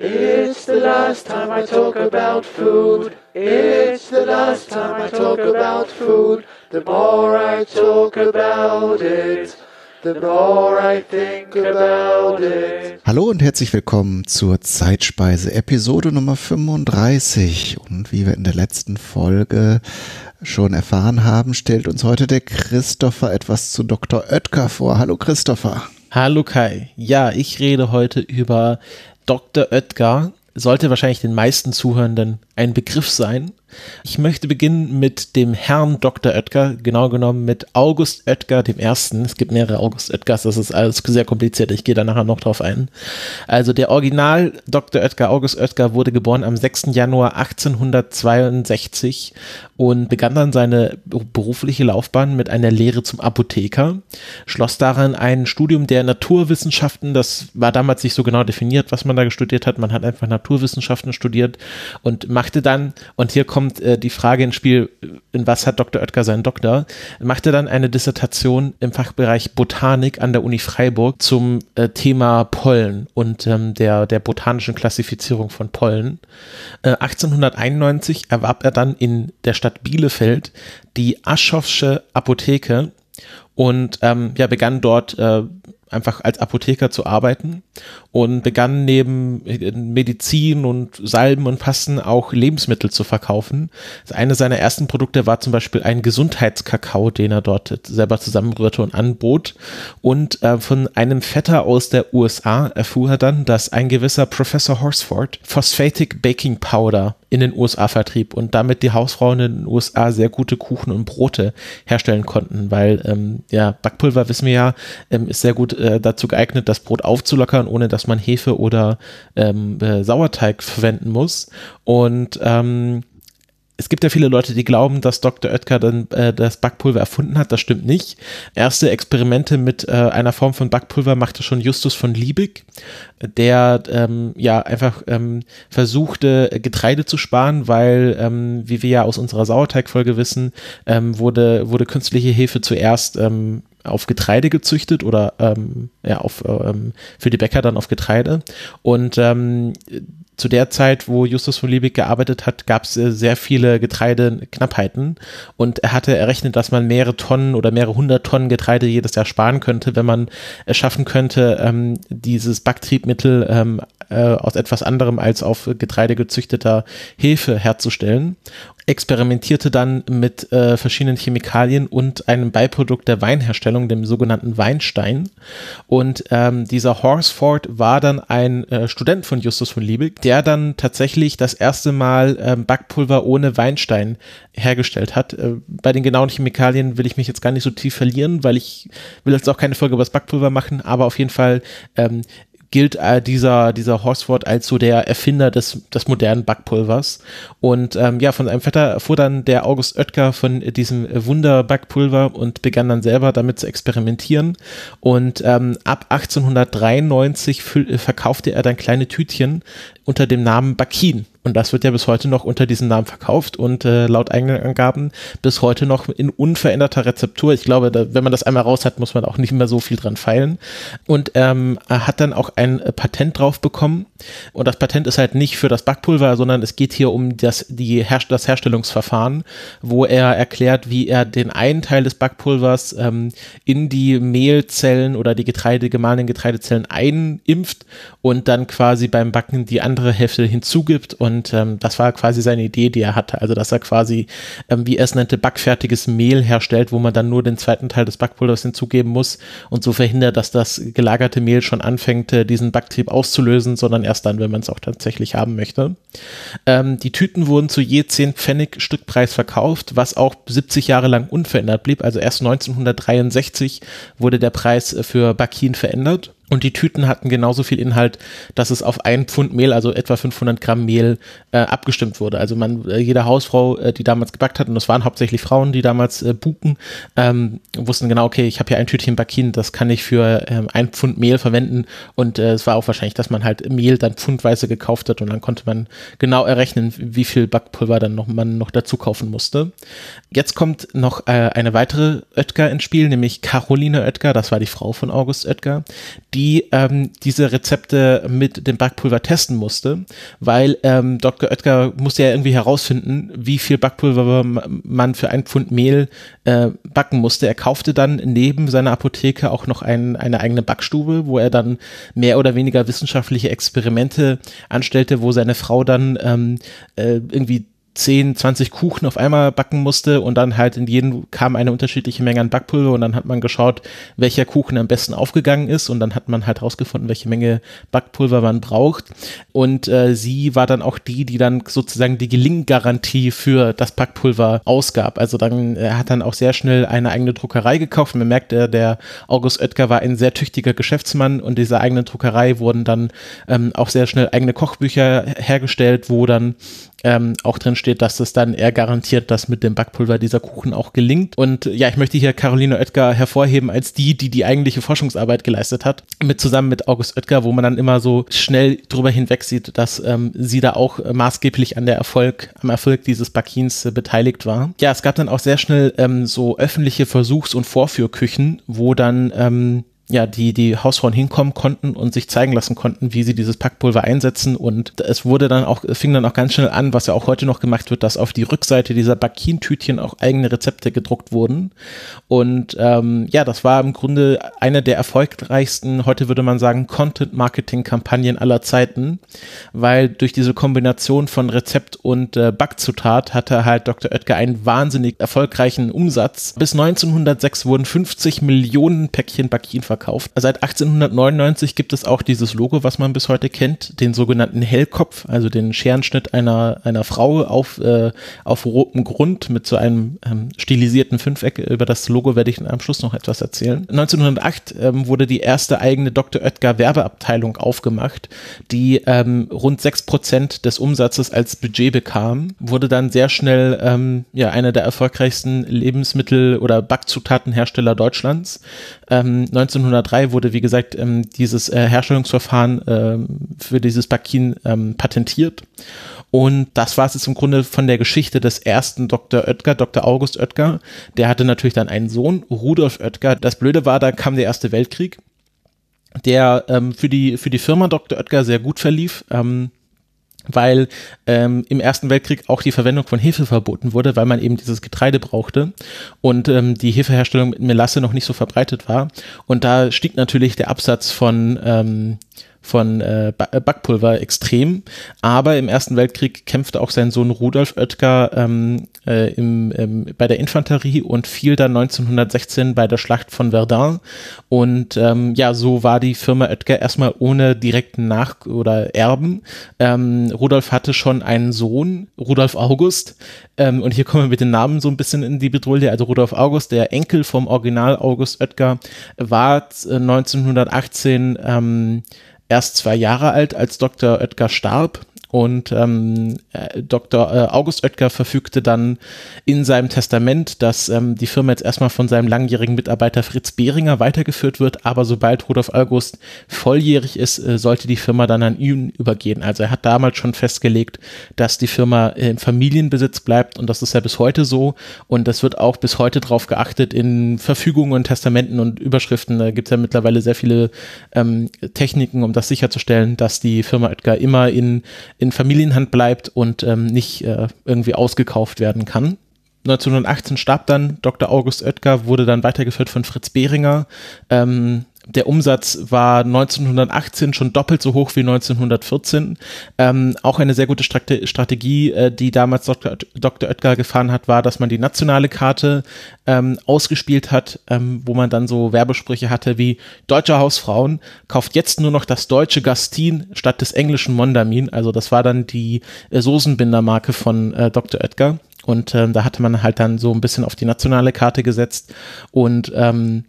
It's the last time I talk about food. It's the last time I talk about food. The more I talk about it, the more I think about it. Hallo und herzlich willkommen zur Zeitspeise, Episode Nummer 35. Und wie wir in der letzten Folge schon erfahren haben, stellt uns heute der Christopher etwas zu Dr. Oetker vor. Hallo Christopher. Hallo Kai. Ja, ich rede heute über Dr. Oetker. Sollte wahrscheinlich den meisten Zuhörenden ein Begriff sein. Ich möchte beginnen mit dem Herrn Dr. Oetker, genau genommen mit August Oetker dem Ersten. Es gibt mehrere August Oetkers, das ist alles sehr kompliziert, ich gehe da nachher noch drauf ein. Also der Original Dr. Oetker, August Oetker, wurde geboren am 6. Januar 1862 und begann dann seine berufliche Laufbahn mit einer Lehre zum Apotheker, schloss daran ein Studium der Naturwissenschaften, das war damals nicht so genau definiert, was man da studiert hat, man hat einfach Naturwissenschaften studiert und machte dann, und hier kommt kommt äh, die Frage ins Spiel, in was hat Dr. Oetker seinen Doktor, machte dann eine Dissertation im Fachbereich Botanik an der Uni Freiburg zum äh, Thema Pollen und ähm, der, der botanischen Klassifizierung von Pollen. Äh, 1891 erwarb er dann in der Stadt Bielefeld die Aschowsche Apotheke und ähm, ja, begann dort äh, einfach als Apotheker zu arbeiten und begann neben Medizin und Salben und Passen auch Lebensmittel zu verkaufen. Eine seiner ersten Produkte war zum Beispiel ein Gesundheitskakao, den er dort selber zusammenrührte und anbot. Und äh, von einem Vetter aus der USA erfuhr er dann, dass ein gewisser Professor Horsford Phosphatic Baking Powder in den USA vertrieb und damit die Hausfrauen in den USA sehr gute Kuchen und Brote herstellen konnten, weil ähm, ja Backpulver wissen wir ja ähm, ist sehr gut äh, dazu geeignet, das Brot aufzulockern, ohne dass man Hefe oder ähm, äh, Sauerteig verwenden muss. Und ähm, es gibt ja viele Leute, die glauben, dass Dr. Oetker dann äh, das Backpulver erfunden hat. Das stimmt nicht. Erste Experimente mit äh, einer Form von Backpulver machte schon Justus von Liebig, der ähm, ja einfach ähm, versuchte, Getreide zu sparen, weil, ähm, wie wir ja aus unserer Sauerteigfolge wissen, ähm, wurde, wurde künstliche Hefe zuerst ähm, auf Getreide gezüchtet oder ähm, ja, auf, ähm, für die Bäcker dann auf Getreide. Und ähm, zu der Zeit, wo Justus von Liebig gearbeitet hat, gab es äh, sehr viele Getreideknappheiten und er hatte errechnet, dass man mehrere Tonnen oder mehrere hundert Tonnen Getreide jedes Jahr sparen könnte, wenn man es schaffen könnte, ähm, dieses Backtriebmittel ähm, äh, aus etwas anderem als auf Getreide gezüchteter Hefe herzustellen experimentierte dann mit äh, verschiedenen Chemikalien und einem Beiprodukt der Weinherstellung, dem sogenannten Weinstein. Und ähm, dieser Horsford war dann ein äh, Student von Justus von Liebig, der dann tatsächlich das erste Mal ähm, Backpulver ohne Weinstein hergestellt hat. Äh, bei den genauen Chemikalien will ich mich jetzt gar nicht so tief verlieren, weil ich will jetzt auch keine Folge über das Backpulver machen, aber auf jeden Fall ähm, gilt äh, dieser, dieser Horsford als so der Erfinder des, des modernen Backpulvers. Und ähm, ja, von seinem Vetter erfuhr dann der August Oetker von diesem Wunder-Backpulver und begann dann selber damit zu experimentieren. Und ähm, ab 1893 verkaufte er dann kleine Tütchen unter dem Namen Bakin. Und das wird ja bis heute noch unter diesem Namen verkauft und äh, laut eigenen Angaben bis heute noch in unveränderter Rezeptur. Ich glaube, da, wenn man das einmal raus hat, muss man auch nicht mehr so viel dran feilen. Und ähm, er hat dann auch ein Patent drauf bekommen. Und das Patent ist halt nicht für das Backpulver, sondern es geht hier um das, die Her das Herstellungsverfahren, wo er erklärt, wie er den einen Teil des Backpulvers ähm, in die Mehlzellen oder die Getreide, gemahlenen Getreidezellen einimpft und dann quasi beim Backen die andere Hälfte hinzugibt und ähm, das war quasi seine Idee, die er hatte. Also, dass er quasi, ähm, wie er es nannte, backfertiges Mehl herstellt, wo man dann nur den zweiten Teil des Backpulvers hinzugeben muss und so verhindert, dass das gelagerte Mehl schon anfängt, äh, diesen Backtrieb auszulösen, sondern erst dann, wenn man es auch tatsächlich haben möchte. Ähm, die Tüten wurden zu je 10 Pfennig Stückpreis verkauft, was auch 70 Jahre lang unverändert blieb. Also erst 1963 wurde der Preis für Bakin verändert. Und die Tüten hatten genauso viel Inhalt, dass es auf ein Pfund Mehl, also etwa 500 Gramm Mehl, äh, abgestimmt wurde. Also man, äh, jede Hausfrau, äh, die damals gebackt hat, und das waren hauptsächlich Frauen, die damals äh, buken, ähm, wussten genau, okay, ich habe hier ein Tütchen Bakin, das kann ich für ähm, ein Pfund Mehl verwenden. Und äh, es war auch wahrscheinlich, dass man halt Mehl dann pfundweise gekauft hat und dann konnte man genau errechnen, wie viel Backpulver dann noch man noch dazu kaufen musste. Jetzt kommt noch äh, eine weitere Oetker ins Spiel, nämlich Caroline Oetker, das war die Frau von August Oetker, die die ähm, diese Rezepte mit dem Backpulver testen musste, weil ähm, Dr. Oetker musste ja irgendwie herausfinden, wie viel Backpulver man für ein Pfund Mehl äh, backen musste. Er kaufte dann neben seiner Apotheke auch noch ein, eine eigene Backstube, wo er dann mehr oder weniger wissenschaftliche Experimente anstellte, wo seine Frau dann ähm, äh, irgendwie 10, 20 Kuchen auf einmal backen musste und dann halt in jeden kam eine unterschiedliche Menge an Backpulver und dann hat man geschaut, welcher Kuchen am besten aufgegangen ist und dann hat man halt rausgefunden, welche Menge Backpulver man braucht und äh, sie war dann auch die, die dann sozusagen die Gelinggarantie für das Backpulver ausgab. Also dann er hat dann auch sehr schnell eine eigene Druckerei gekauft. Man merkt, äh, der August Oetker war ein sehr tüchtiger Geschäftsmann und dieser eigenen Druckerei wurden dann ähm, auch sehr schnell eigene Kochbücher hergestellt, wo dann ähm, auch drin steht, dass es dann eher garantiert, dass mit dem Backpulver dieser Kuchen auch gelingt. Und ja, ich möchte hier Caroline Oetker hervorheben als die, die die eigentliche Forschungsarbeit geleistet hat, mit zusammen mit August Oetker, wo man dann immer so schnell drüber hinweg sieht, dass ähm, sie da auch äh, maßgeblich an der Erfolg, am Erfolg dieses Backins äh, beteiligt war. Ja, es gab dann auch sehr schnell ähm, so öffentliche Versuchs- und Vorführküchen, wo dann ähm, ja, die, die Hausfrauen hinkommen konnten und sich zeigen lassen konnten, wie sie dieses Packpulver einsetzen. Und es wurde dann auch, fing dann auch ganz schnell an, was ja auch heute noch gemacht wird, dass auf die Rückseite dieser Bakin-Tütchen auch eigene Rezepte gedruckt wurden. Und ähm, ja, das war im Grunde eine der erfolgreichsten, heute würde man sagen, Content-Marketing-Kampagnen aller Zeiten, weil durch diese Kombination von Rezept und äh, Backzutat hatte halt Dr. Oetker einen wahnsinnig erfolgreichen Umsatz. Bis 1906 wurden 50 Millionen Päckchen Bakin verkauft verkauft. Seit 1899 gibt es auch dieses Logo, was man bis heute kennt, den sogenannten Hellkopf, also den Scherenschnitt einer, einer Frau auf, äh, auf rotem Grund mit so einem ähm, stilisierten Fünfeck. Über das Logo werde ich am Schluss noch etwas erzählen. 1908 ähm, wurde die erste eigene Dr. Oetker Werbeabteilung aufgemacht, die ähm, rund sechs Prozent des Umsatzes als Budget bekam, wurde dann sehr schnell ähm, ja, einer der erfolgreichsten Lebensmittel- oder Backzutatenhersteller Deutschlands. Ähm, 1903 wurde, wie gesagt, ähm, dieses äh, Herstellungsverfahren ähm, für dieses Bakin ähm, patentiert. Und das war es jetzt im Grunde von der Geschichte des ersten Dr. Oetker, Dr. August Oetker. Der hatte natürlich dann einen Sohn, Rudolf Oetker. Das Blöde war, da kam der Erste Weltkrieg, der ähm, für, die, für die Firma Dr. Oetker sehr gut verlief. Ähm, weil ähm, im Ersten Weltkrieg auch die Verwendung von Hefe verboten wurde, weil man eben dieses Getreide brauchte und ähm, die Hefeherstellung mit Melasse noch nicht so verbreitet war. Und da stieg natürlich der Absatz von ähm, von äh, äh, Backpulver extrem. Aber im Ersten Weltkrieg kämpfte auch sein Sohn Rudolf Oetker ähm, äh, im, ähm, bei der Infanterie und fiel dann 1916 bei der Schlacht von Verdun. Und ähm, ja, so war die Firma Oetker erstmal ohne direkten Nach- oder Erben. Ähm, Rudolf hatte schon einen Sohn, Rudolf August. Ähm, und hier kommen wir mit den Namen so ein bisschen in die Bedrulle. Also Rudolf August, der Enkel vom Original August Oetker, war 1918 äh, erst zwei Jahre alt, als Dr. Oetker starb und ähm, äh, Dr. Äh, August Oetker verfügte dann in seinem Testament, dass ähm, die Firma jetzt erstmal von seinem langjährigen Mitarbeiter Fritz Behringer weitergeführt wird, aber sobald Rudolf August volljährig ist, äh, sollte die Firma dann an ihn übergehen. Also er hat damals schon festgelegt, dass die Firma im Familienbesitz bleibt und das ist ja bis heute so und das wird auch bis heute darauf geachtet in Verfügungen und Testamenten und Überschriften. Da gibt es ja mittlerweile sehr viele ähm, Techniken, um das sicherzustellen, dass die Firma Oetker immer in in Familienhand bleibt und ähm, nicht äh, irgendwie ausgekauft werden kann. 1918 starb dann Dr. August Oetker, wurde dann weitergeführt von Fritz Behringer. Ähm, der Umsatz war 1918 schon doppelt so hoch wie 1914. Ähm, auch eine sehr gute Strate Strategie, äh, die damals Dr. Dr. Oetker gefahren hat, war, dass man die nationale Karte ähm, ausgespielt hat, ähm, wo man dann so Werbesprüche hatte wie Deutsche Hausfrauen kauft jetzt nur noch das deutsche Gastin statt des englischen Mondamin. Also das war dann die äh, Soßenbindermarke von äh, Dr. Oetker. Und ähm, da hatte man halt dann so ein bisschen auf die nationale Karte gesetzt und ähm,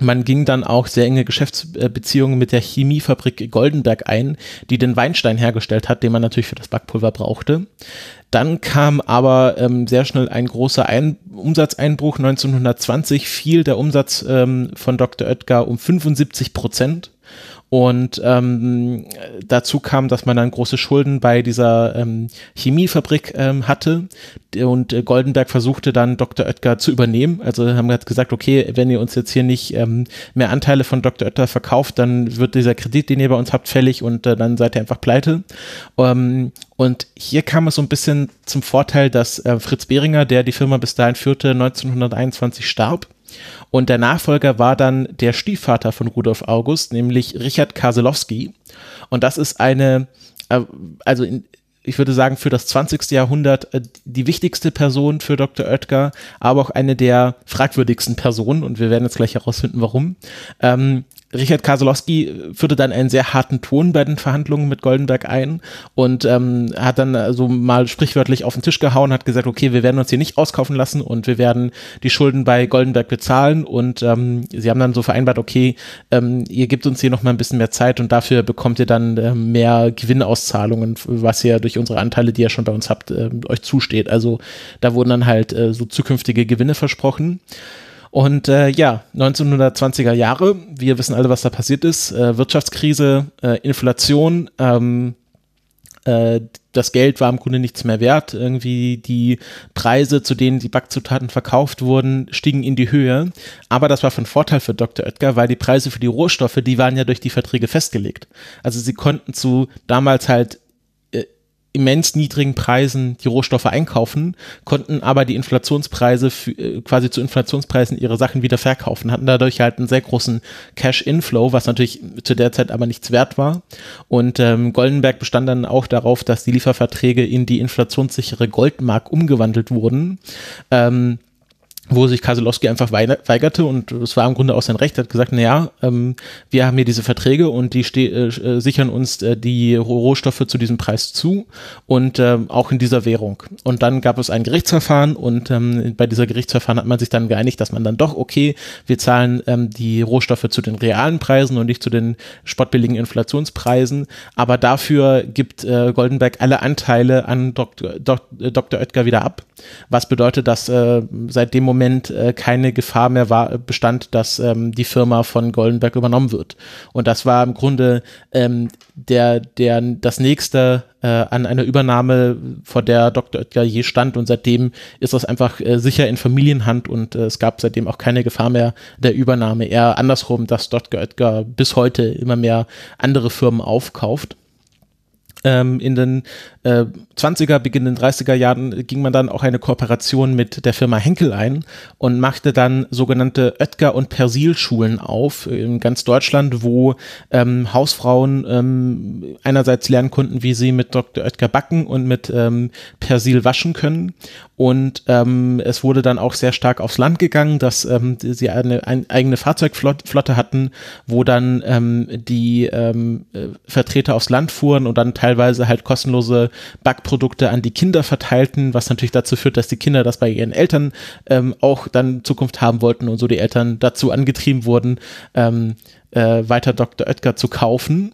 man ging dann auch sehr enge Geschäftsbeziehungen mit der Chemiefabrik Goldenberg ein, die den Weinstein hergestellt hat, den man natürlich für das Backpulver brauchte. Dann kam aber ähm, sehr schnell ein großer ein Umsatzeinbruch. 1920 fiel der Umsatz ähm, von Dr. Oetker um 75 Prozent. Und ähm, dazu kam, dass man dann große Schulden bei dieser ähm, Chemiefabrik ähm, hatte. Und äh, Goldenberg versuchte dann Dr. Oetker zu übernehmen. Also haben wir gesagt, okay, wenn ihr uns jetzt hier nicht ähm, mehr Anteile von Dr. Oetker verkauft, dann wird dieser Kredit, den ihr bei uns habt, fällig und äh, dann seid ihr einfach pleite. Ähm, und hier kam es so ein bisschen zum Vorteil, dass äh, Fritz Behringer, der die Firma bis dahin führte, 1921 starb. Und der Nachfolger war dann der Stiefvater von Rudolf August, nämlich Richard Kaselowski. Und das ist eine, äh, also in, ich würde sagen, für das 20. Jahrhundert äh, die wichtigste Person für Dr. Oetker, aber auch eine der fragwürdigsten Personen. Und wir werden jetzt gleich herausfinden, warum. Ähm, Richard Kasolowski führte dann einen sehr harten Ton bei den Verhandlungen mit Goldenberg ein und ähm, hat dann so also mal sprichwörtlich auf den Tisch gehauen, hat gesagt, okay, wir werden uns hier nicht auskaufen lassen und wir werden die Schulden bei Goldenberg bezahlen und ähm, sie haben dann so vereinbart, okay, ähm, ihr gebt uns hier noch mal ein bisschen mehr Zeit und dafür bekommt ihr dann äh, mehr Gewinnauszahlungen, was ihr durch unsere Anteile, die ihr schon bei uns habt, äh, euch zusteht. Also da wurden dann halt äh, so zukünftige Gewinne versprochen. Und äh, ja, 1920er Jahre, wir wissen alle, was da passiert ist. Äh, Wirtschaftskrise, äh, Inflation, ähm, äh, das Geld war im Grunde nichts mehr wert. Irgendwie die Preise, zu denen die Backzutaten verkauft wurden, stiegen in die Höhe. Aber das war von Vorteil für Dr. Oetker, weil die Preise für die Rohstoffe, die waren ja durch die Verträge festgelegt. Also sie konnten zu damals halt immens niedrigen Preisen die Rohstoffe einkaufen, konnten aber die Inflationspreise für, äh, quasi zu Inflationspreisen ihre Sachen wieder verkaufen, hatten dadurch halt einen sehr großen Cash-Inflow, was natürlich zu der Zeit aber nichts wert war. Und ähm, Goldenberg bestand dann auch darauf, dass die Lieferverträge in die inflationssichere Goldmark umgewandelt wurden. Ähm, wo sich Kaselowski einfach weigerte und es war im Grunde auch sein Recht, er hat gesagt, naja, ähm, wir haben hier diese Verträge und die äh, äh, sichern uns äh, die Rohstoffe zu diesem Preis zu und äh, auch in dieser Währung. Und dann gab es ein Gerichtsverfahren und ähm, bei dieser Gerichtsverfahren hat man sich dann geeinigt, dass man dann doch, okay, wir zahlen ähm, die Rohstoffe zu den realen Preisen und nicht zu den spottbilligen Inflationspreisen, aber dafür gibt äh, Goldenberg alle Anteile an Dr. Dr. Oetker wieder ab, was bedeutet, dass äh, seit dem Moment Moment äh, keine Gefahr mehr war, bestand, dass ähm, die Firma von Goldenberg übernommen wird. Und das war im Grunde ähm, der, der, das nächste äh, an einer Übernahme, vor der Dr. Oetker je stand. Und seitdem ist das einfach äh, sicher in Familienhand und äh, es gab seitdem auch keine Gefahr mehr der Übernahme. Eher andersrum, dass Dr. Oetker bis heute immer mehr andere Firmen aufkauft. Ähm, in den äh, 20er, beginnenden 30er Jahren ging man dann auch eine Kooperation mit der Firma Henkel ein und machte dann sogenannte Oetker- und Persil-Schulen auf in ganz Deutschland, wo ähm, Hausfrauen ähm, einerseits lernen konnten, wie sie mit Dr. Oetker backen und mit ähm, Persil waschen können. Und ähm, es wurde dann auch sehr stark aufs Land gegangen, dass ähm, sie eine, eine eigene Fahrzeugflotte hatten, wo dann die äh, Vertreter aufs Land fuhren und dann teilweise halt kostenlose Backprodukte an die Kinder verteilten, was natürlich dazu führt, dass die Kinder das bei ihren Eltern ähm, auch dann Zukunft haben wollten und so die Eltern dazu angetrieben wurden, ähm, äh, weiter Dr. Oetker zu kaufen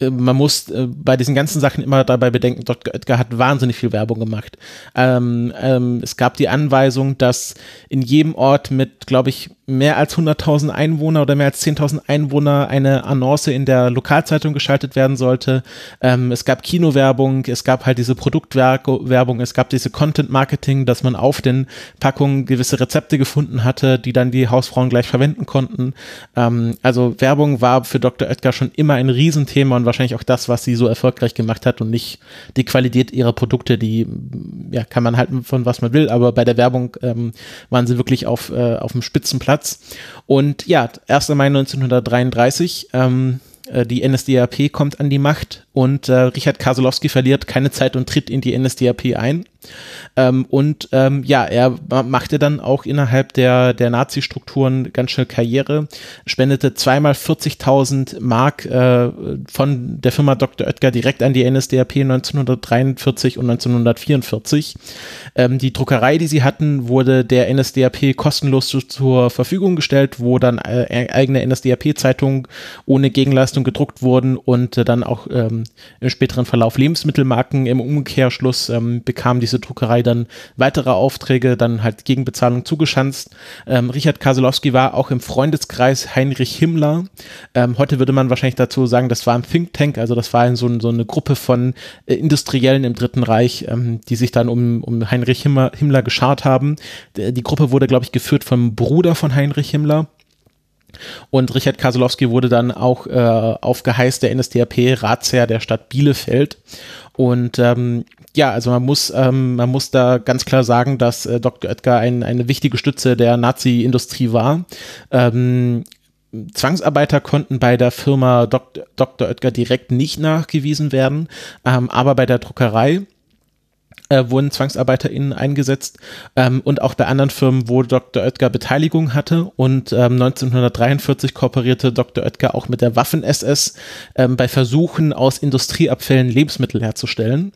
äh, man muss äh, bei diesen ganzen Sachen immer dabei bedenken, Dr. Oetker hat wahnsinnig viel Werbung gemacht. Ähm, ähm, es gab die Anweisung, dass in jedem Ort mit, glaube ich, mehr als 100.000 Einwohner oder mehr als 10.000 Einwohner eine Annonce in der Lokalzeitung geschaltet werden sollte. Ähm, es gab Kinowerbung, es gab halt diese Produktwerbung, es gab diese Content-Marketing, dass man auf den Packungen gewisse Rezepte gefunden hatte, die dann die Hausfrauen gleich verwenden konnten. Ähm, also Werbung war für Dr. Oetker schon immer ein Riesenthema und wahrscheinlich auch das, was sie so erfolgreich gemacht hat und nicht die Qualität ihrer Produkte, die ja kann man halten von was man will, aber bei der Werbung ähm, waren sie wirklich auf, äh, auf dem Spitzenplatz Platz. Und ja, 1. Mai 1933, ähm, äh, die NSDAP kommt an die Macht und äh, Richard Kasolowski verliert keine Zeit und tritt in die NSDAP ein. Ähm, und ähm, ja, er machte dann auch innerhalb der, der Nazi-Strukturen ganz schnell Karriere, spendete zweimal 40.000 Mark äh, von der Firma Dr. Oetker direkt an die NSDAP 1943 und 1944. Ähm, die Druckerei, die sie hatten, wurde der NSDAP kostenlos zu, zur Verfügung gestellt, wo dann äh, eigene NSDAP-Zeitungen ohne Gegenleistung gedruckt wurden und äh, dann auch ähm, im späteren Verlauf Lebensmittelmarken. Im Umkehrschluss ähm, bekam diese Druckerei dann weitere Aufträge, dann halt gegen Bezahlung zugeschanzt. Ähm, Richard Kaselowski war auch im Freundeskreis Heinrich Himmler. Ähm, heute würde man wahrscheinlich dazu sagen, das war ein Think Tank, also das war so, so eine Gruppe von äh, Industriellen im Dritten Reich, ähm, die sich dann um, um Heinrich Himmler, Himmler geschart haben. Die Gruppe wurde, glaube ich, geführt vom Bruder von Heinrich Himmler. Und Richard Kaselowski wurde dann auch äh, auf Geheiß der NSDAP Ratsherr der Stadt Bielefeld. Und ähm, ja, also man muss, ähm, man muss da ganz klar sagen, dass äh, Dr. Oetker ein, eine wichtige Stütze der Nazi-Industrie war. Ähm, Zwangsarbeiter konnten bei der Firma Dok Dr. Oetker direkt nicht nachgewiesen werden, ähm, aber bei der Druckerei äh, wurden ZwangsarbeiterInnen eingesetzt ähm, und auch bei anderen Firmen, wo Dr. Oetker Beteiligung hatte. Und ähm, 1943 kooperierte Dr. Oetker auch mit der Waffen-SS ähm, bei Versuchen, aus Industrieabfällen Lebensmittel herzustellen.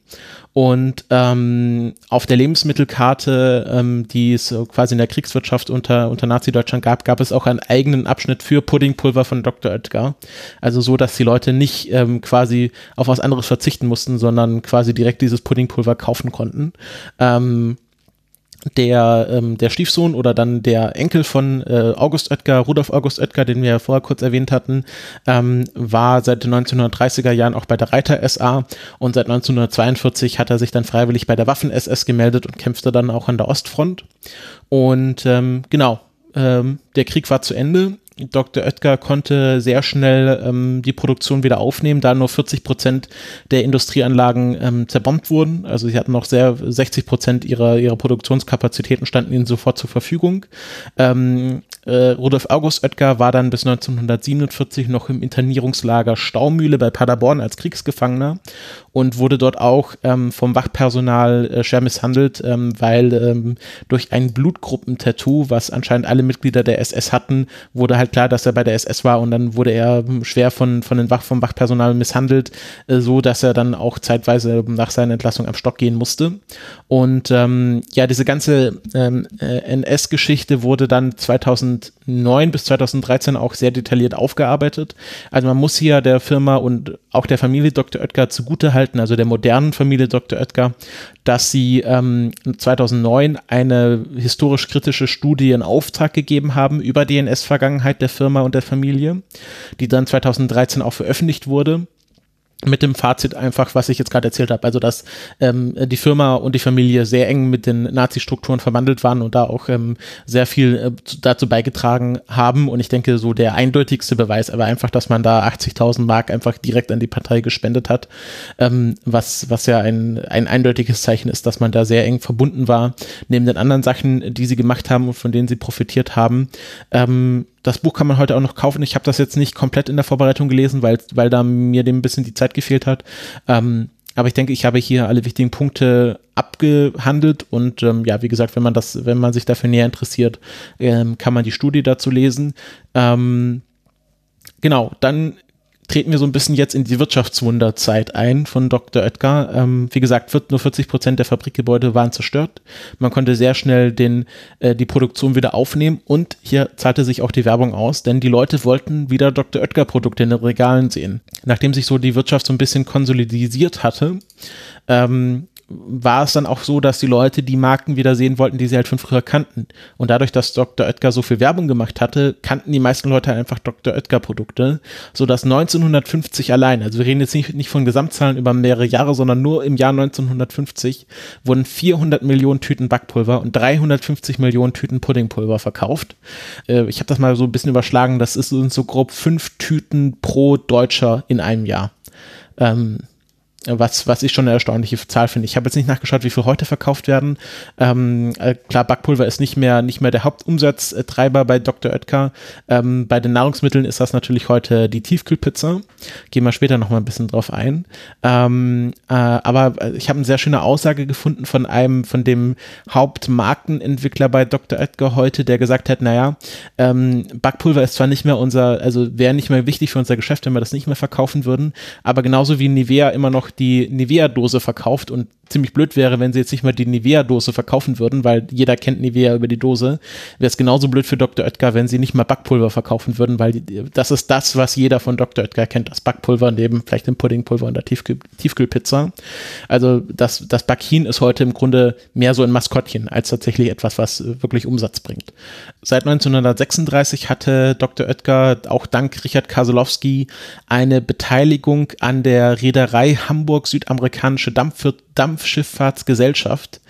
Und ähm, auf der Lebensmittelkarte, ähm, die es quasi in der Kriegswirtschaft unter, unter Nazi-Deutschland gab, gab es auch einen eigenen Abschnitt für Puddingpulver von Dr. Oetker. Also so, dass die Leute nicht ähm, quasi auf was anderes verzichten mussten, sondern quasi direkt dieses Puddingpulver kaufen konnten. Ähm, der, ähm, der Stiefsohn oder dann der Enkel von äh, August Oetker, Rudolf August Oetker, den wir ja vorher kurz erwähnt hatten, ähm, war seit den 1930er Jahren auch bei der Reiter SA und seit 1942 hat er sich dann freiwillig bei der Waffen SS gemeldet und kämpfte dann auch an der Ostfront. Und ähm, genau, ähm, der Krieg war zu Ende Dr. Oetker konnte sehr schnell ähm, die Produktion wieder aufnehmen, da nur 40 Prozent der Industrieanlagen ähm, zerbombt wurden. Also sie hatten noch sehr 60 Prozent ihrer, ihrer Produktionskapazitäten standen ihnen sofort zur Verfügung. Ähm, äh, Rudolf August Oetker war dann bis 1947 noch im Internierungslager Staumühle bei Paderborn als Kriegsgefangener und wurde dort auch ähm, vom Wachpersonal äh, schwer misshandelt, ähm, weil ähm, durch ein Blutgruppentattoo, was anscheinend alle Mitglieder der SS hatten, wurde halt klar, dass er bei der SS war und dann wurde er schwer von, von den Wach, vom Wachpersonal misshandelt, äh, so dass er dann auch zeitweise nach seiner Entlassung am Stock gehen musste. Und ähm, ja, diese ganze ähm, äh, NS-Geschichte wurde dann 2009 bis 2013 auch sehr detailliert aufgearbeitet. Also man muss hier der Firma und auch der Familie Dr. Oetker zugutehalten, also der modernen Familie Dr. Oetker, dass sie ähm, 2009 eine historisch kritische Studie in Auftrag gegeben haben über die NS-Vergangenheit der Firma und der Familie, die dann 2013 auch veröffentlicht wurde mit dem Fazit einfach, was ich jetzt gerade erzählt habe, also dass ähm, die Firma und die Familie sehr eng mit den Nazi-Strukturen verwandelt waren und da auch ähm, sehr viel äh, dazu beigetragen haben. Und ich denke, so der eindeutigste Beweis aber einfach, dass man da 80.000 Mark einfach direkt an die Partei gespendet hat, ähm, was, was ja ein, ein eindeutiges Zeichen ist, dass man da sehr eng verbunden war, neben den anderen Sachen, die sie gemacht haben und von denen sie profitiert haben, ähm, das Buch kann man heute auch noch kaufen. Ich habe das jetzt nicht komplett in der Vorbereitung gelesen, weil, weil da mir dem ein bisschen die Zeit gefehlt hat. Ähm, aber ich denke, ich habe hier alle wichtigen Punkte abgehandelt und ähm, ja, wie gesagt, wenn man das, wenn man sich dafür näher interessiert, ähm, kann man die Studie dazu lesen. Ähm, genau, dann treten wir so ein bisschen jetzt in die Wirtschaftswunderzeit ein von Dr. Oetker. Ähm, wie gesagt, nur 40 Prozent der Fabrikgebäude waren zerstört. Man konnte sehr schnell den, äh, die Produktion wieder aufnehmen und hier zahlte sich auch die Werbung aus, denn die Leute wollten wieder Dr. Oetker Produkte in den Regalen sehen. Nachdem sich so die Wirtschaft so ein bisschen konsolidisiert hatte, ähm, war es dann auch so, dass die Leute die Marken wieder sehen wollten, die sie halt von früher kannten. Und dadurch, dass Dr. Oetker so viel Werbung gemacht hatte, kannten die meisten Leute einfach Dr. Oetker Produkte, sodass 1950 allein, also wir reden jetzt nicht, nicht von Gesamtzahlen über mehrere Jahre, sondern nur im Jahr 1950 wurden 400 Millionen Tüten Backpulver und 350 Millionen Tüten Puddingpulver verkauft. Äh, ich habe das mal so ein bisschen überschlagen, das ist so grob fünf Tüten pro Deutscher in einem Jahr. Ähm, was, was ich schon eine erstaunliche Zahl finde. Ich habe jetzt nicht nachgeschaut, wie viel heute verkauft werden. Ähm, äh, klar, Backpulver ist nicht mehr, nicht mehr der Hauptumsatztreiber bei Dr. Oetker. Ähm, bei den Nahrungsmitteln ist das natürlich heute die Tiefkühlpizza. Gehen wir später noch mal ein bisschen drauf ein. Ähm, äh, aber ich habe eine sehr schöne Aussage gefunden von einem, von dem Hauptmarkenentwickler bei Dr. Oetker heute, der gesagt hat, naja, ähm, Backpulver ist zwar nicht mehr unser, also wäre nicht mehr wichtig für unser Geschäft, wenn wir das nicht mehr verkaufen würden, aber genauso wie Nivea immer noch die Nivea-Dose verkauft und ziemlich blöd wäre, wenn sie jetzt nicht mal die Nivea-Dose verkaufen würden, weil jeder kennt Nivea über die Dose. Wäre es genauso blöd für Dr. Oetker, wenn sie nicht mal Backpulver verkaufen würden, weil das ist das, was jeder von Dr. Oetker kennt, das Backpulver neben vielleicht dem Puddingpulver und der Tiefkühl Tiefkühlpizza. Also das, das Backin ist heute im Grunde mehr so ein Maskottchen als tatsächlich etwas, was wirklich Umsatz bringt. Seit 1936 hatte Dr. Oetker auch dank Richard Kaselowski eine Beteiligung an der Reederei Hamburg Südamerikanische Dampf Dampfschifffahrtsgesellschaft,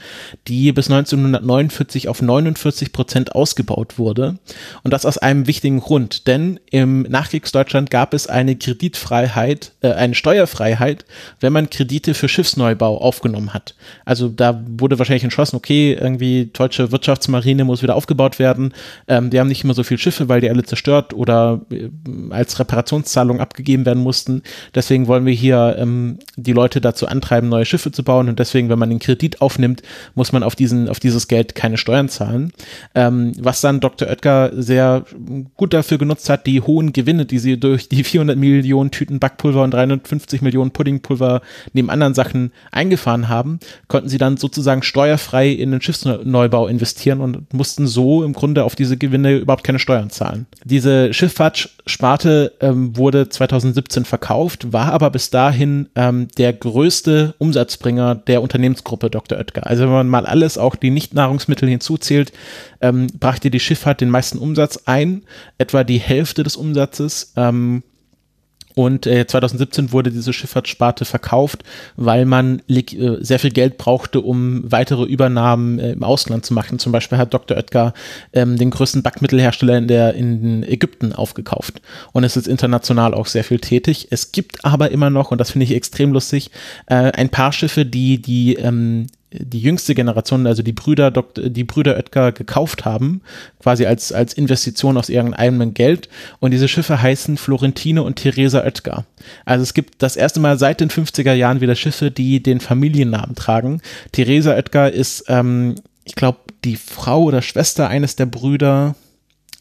die bis 1949 auf 49 Prozent ausgebaut wurde. Und das aus einem wichtigen Grund, denn im Nachkriegsdeutschland gab es eine Kreditfreiheit, äh, eine Steuerfreiheit, wenn man Kredite für Schiffsneubau aufgenommen hat. Also da wurde wahrscheinlich entschlossen, okay, irgendwie deutsche Wirtschaftsmarine muss wieder aufgebaut werden. Ähm, die haben nicht immer so viele Schiffe, weil die alle zerstört oder äh, als Reparationszahlung abgegeben werden mussten. Deswegen wollen wir hier ähm, die Leute dazu antreiben, neue Schiffe zu bauen und deswegen, wenn man den Kredit aufnimmt, muss man auf diesen, auf dieses Geld keine Steuern zahlen. Ähm, was dann Dr. Oetker sehr gut dafür genutzt hat, die hohen Gewinne, die sie durch die 400 Millionen Tüten Backpulver und 350 Millionen Puddingpulver neben anderen Sachen eingefahren haben, konnten sie dann sozusagen steuerfrei in den Schiffsneubau investieren und mussten so im Grunde auf diese Gewinne überhaupt keine Steuern zahlen. Diese Schifffahrtssparte ähm, wurde 2017 verkauft, war aber bis dahin ähm, der größte Umsatzbringer der Unternehmensgruppe Dr. Oetker. Also wenn man mal alles, auch die Nicht-Nahrungsmittel hinzuzählt, ähm, brachte die Schifffahrt den meisten Umsatz ein, etwa die Hälfte des Umsatzes. Ähm, und äh, 2017 wurde diese Schifffahrtssparte verkauft, weil man äh, sehr viel Geld brauchte, um weitere Übernahmen äh, im Ausland zu machen. Zum Beispiel hat Dr. Oetker ähm, den größten Backmittelhersteller in, der, in Ägypten aufgekauft und ist jetzt international auch sehr viel tätig. Es gibt aber immer noch, und das finde ich extrem lustig, äh, ein paar Schiffe, die die ähm, die jüngste Generation, also die Brüder, die Brüder Oetker gekauft haben, quasi als, als Investition aus ihrem eigenen Geld. Und diese Schiffe heißen Florentine und Theresa Oetker. Also es gibt das erste Mal seit den 50er Jahren wieder Schiffe, die den Familiennamen tragen. Theresa Oetker ist, ähm, ich glaube, die Frau oder Schwester eines der Brüder,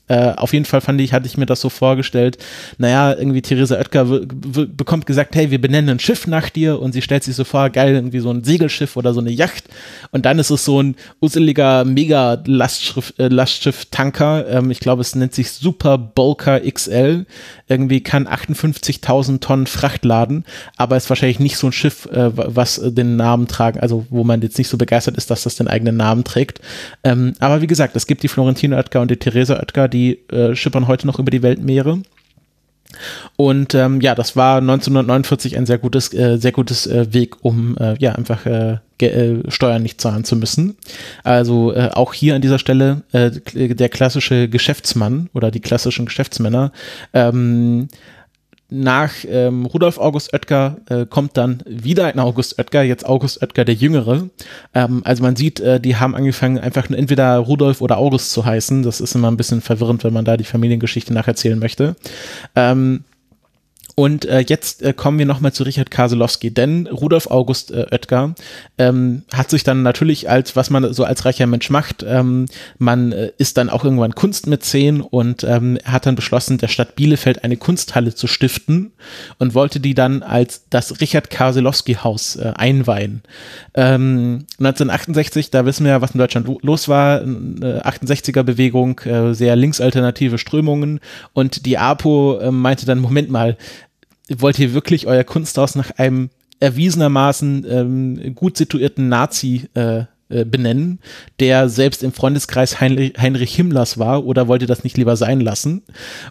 äh, auf jeden Fall fand ich, hatte ich mir das so vorgestellt, naja, irgendwie Theresa Oetker bekommt gesagt, hey, wir benennen ein Schiff nach dir. Und sie stellt sich so vor, geil, irgendwie so ein Segelschiff oder so eine Yacht. Und dann ist es so ein useliger Mega-Lastschiff-Tanker, äh, ähm, ich glaube, es nennt sich Super Bulker XL, irgendwie kann 58.000 Tonnen Fracht laden, aber ist wahrscheinlich nicht so ein Schiff, äh, was den Namen tragen, also wo man jetzt nicht so begeistert ist, dass das den eigenen Namen trägt. Ähm, aber wie gesagt, es gibt die Florentine Oetker und die Theresa Oetker, die die äh, schippern heute noch über die Weltmeere. Und ähm, ja, das war 1949 ein sehr gutes, äh, sehr gutes äh, Weg, um äh, ja einfach äh, äh, Steuern nicht zahlen zu müssen. Also äh, auch hier an dieser Stelle der klassische Geschäftsmann oder die klassischen Geschäftsmänner ähm, nach ähm, Rudolf August Oetker äh, kommt dann wieder ein August Oetker, jetzt August Oetker der Jüngere. Ähm, also man sieht, äh, die haben angefangen, einfach nur entweder Rudolf oder August zu heißen. Das ist immer ein bisschen verwirrend, wenn man da die Familiengeschichte nacherzählen möchte. Ähm, und äh, jetzt äh, kommen wir nochmal zu Richard Kaselowski, denn Rudolf August äh, Oetker ähm, hat sich dann natürlich als, was man so als reicher Mensch macht, ähm, man äh, ist dann auch irgendwann Kunstmäzen und ähm, hat dann beschlossen, der Stadt Bielefeld eine Kunsthalle zu stiften und wollte die dann als das Richard Kaselowski Haus äh, einweihen. Ähm, 1968, da wissen wir ja, was in Deutschland los war, äh, 68er Bewegung, äh, sehr linksalternative Strömungen und die APO äh, meinte dann, Moment mal, wollt ihr wirklich euer Kunsthaus nach einem erwiesenermaßen ähm, gut situierten Nazi äh, äh, benennen, der selbst im Freundeskreis Heinrich, Heinrich Himmlers war oder wollte das nicht lieber sein lassen.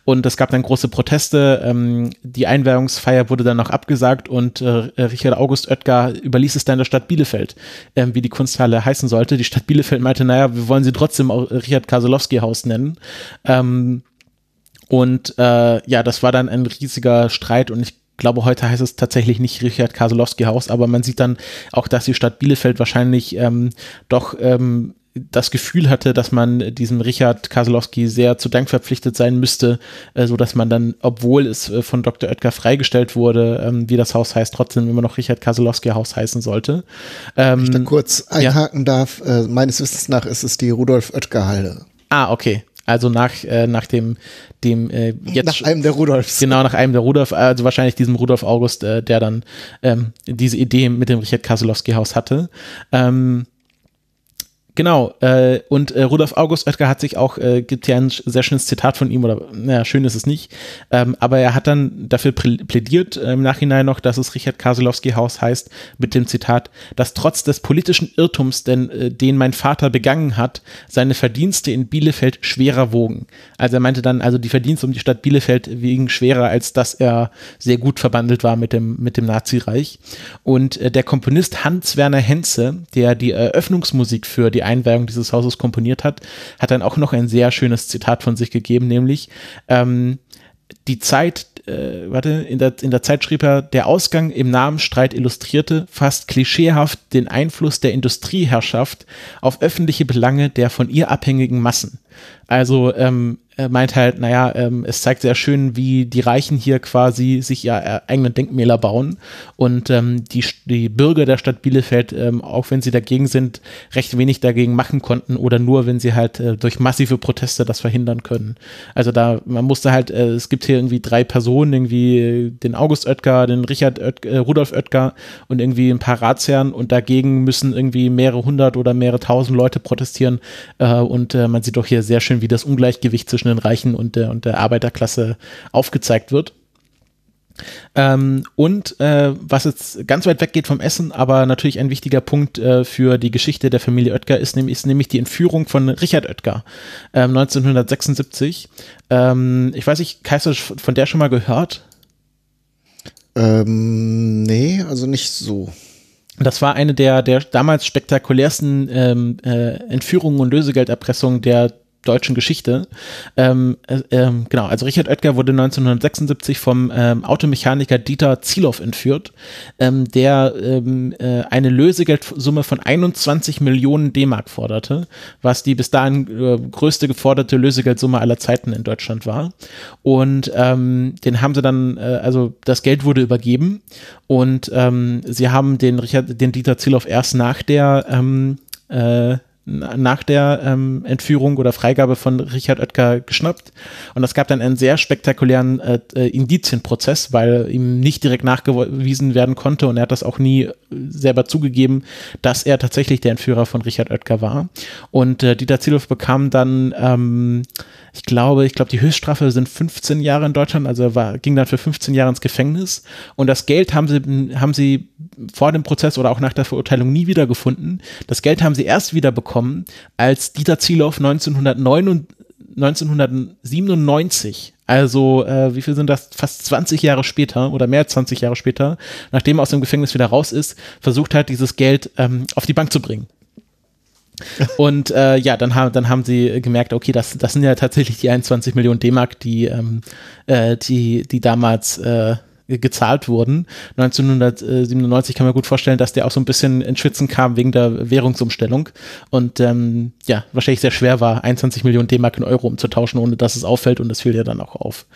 Und es gab dann große Proteste. Ähm, die Einweihungsfeier wurde dann noch abgesagt und äh, Richard August Oetker überließ es dann der Stadt Bielefeld, äh, wie die Kunsthalle heißen sollte. Die Stadt Bielefeld meinte, naja, wir wollen sie trotzdem auch Richard Kasolowski Haus nennen. Ähm, und äh, ja, das war dann ein riesiger Streit und ich glaube, heute heißt es tatsächlich nicht Richard Kasolowski Haus, aber man sieht dann auch, dass die Stadt Bielefeld wahrscheinlich ähm, doch ähm, das Gefühl hatte, dass man diesem Richard Kasolowski sehr zu Dank verpflichtet sein müsste, äh, so dass man dann, obwohl es äh, von Dr. Oetker freigestellt wurde, ähm, wie das Haus heißt, trotzdem immer noch Richard Kasolowski Haus heißen sollte. Ähm, ich da kurz einhaken ja. darf, äh, meines Wissens nach ist es die Rudolf Oetker Halle. Ah, okay. Also nach, äh, nach dem, dem äh, jetzt. Nach einem der Rudolfs. Genau, nach einem der Rudolf, also wahrscheinlich diesem Rudolf August, äh, der dann ähm, diese Idee mit dem Richard Kaselowski-Haus hatte. Ähm, Genau, äh, und äh, Rudolf August Oetker hat sich auch, äh, gibt ja ein sehr schönes Zitat von ihm, oder naja, schön ist es nicht, ähm, aber er hat dann dafür plädiert äh, im Nachhinein noch, dass es Richard Kaselowski Haus heißt, mit dem Zitat, dass trotz des politischen Irrtums, denn, äh, den mein Vater begangen hat, seine Verdienste in Bielefeld schwerer wogen. Also er meinte dann, also die Verdienste um die Stadt Bielefeld wiegen schwerer, als dass er sehr gut verbandelt war mit dem, mit dem Nazireich. Und äh, der Komponist Hans-Werner Henze, der die Eröffnungsmusik für die Einweihung dieses Hauses komponiert hat, hat dann auch noch ein sehr schönes Zitat von sich gegeben, nämlich ähm, die Zeit, äh, warte, in der, in der Zeit schrieb er, der Ausgang im Namenstreit illustrierte fast klischeehaft den Einfluss der Industrieherrschaft auf öffentliche Belange der von ihr abhängigen Massen. Also ähm, er meint halt, naja, ähm, es zeigt sehr schön, wie die Reichen hier quasi sich ja äh, eigene Denkmäler bauen. Und ähm, die, die Bürger der Stadt Bielefeld, ähm, auch wenn sie dagegen sind, recht wenig dagegen machen konnten oder nur, wenn sie halt äh, durch massive Proteste das verhindern können. Also da, man musste halt, äh, es gibt hier irgendwie drei Personen, irgendwie den August Oetker, den Richard Oetker, äh, Rudolf Oetker und irgendwie ein paar Ratsherren. Und dagegen müssen irgendwie mehrere hundert oder mehrere tausend Leute protestieren. Äh, und äh, man sieht doch hier sehr schön, wie das Ungleichgewicht zwischen den Reichen und der, und der Arbeiterklasse aufgezeigt wird. Ähm, und äh, was jetzt ganz weit weg geht vom Essen, aber natürlich ein wichtiger Punkt äh, für die Geschichte der Familie Oetker ist, nämlich, ist nämlich die Entführung von Richard Oetker äh, 1976. Ähm, ich weiß nicht, Kaiser, von der schon mal gehört? Ähm, nee, also nicht so. Das war eine der, der damals spektakulärsten ähm, äh, Entführungen und Lösegelderpressungen der deutschen Geschichte. Ähm, äh, ähm, genau, also Richard Oetker wurde 1976 vom ähm, Automechaniker Dieter Zielow entführt, ähm, der ähm, äh, eine Lösegeldsumme von 21 Millionen D-Mark forderte, was die bis dahin äh, größte geforderte Lösegeldsumme aller Zeiten in Deutschland war. Und ähm, den haben sie dann, äh, also das Geld wurde übergeben und sie haben den Richard, den Dieter Zielow erst nach der äh, nach der ähm, Entführung oder Freigabe von Richard Oetker geschnappt. Und es gab dann einen sehr spektakulären äh, äh, Indizienprozess, weil ihm nicht direkt nachgewiesen werden konnte und er hat das auch nie selber zugegeben, dass er tatsächlich der Entführer von Richard Oetker war. Und äh, Dieter Zielhoff bekam dann ähm, ich glaube, ich glaube, die Höchststrafe sind 15 Jahre in Deutschland, also er war, ging dann für 15 Jahre ins Gefängnis. Und das Geld haben sie, haben sie vor dem Prozess oder auch nach der Verurteilung nie wieder gefunden. Das Geld haben sie erst wieder bekommen, als Dieter Zielow 1997, also äh, wie viel sind das, fast 20 Jahre später oder mehr als 20 Jahre später, nachdem er aus dem Gefängnis wieder raus ist, versucht hat, dieses Geld ähm, auf die Bank zu bringen. Und äh, ja, dann haben, dann haben sie gemerkt, okay, das, das sind ja tatsächlich die 21 Millionen D-Mark, die, ähm, äh, die, die damals äh, gezahlt wurden. 1997 kann man gut vorstellen, dass der auch so ein bisschen ins Schwitzen kam wegen der Währungsumstellung und ähm, ja, wahrscheinlich sehr schwer war, 21 Millionen D-Mark in Euro umzutauschen, ohne dass es auffällt und das fiel ja dann auch auf.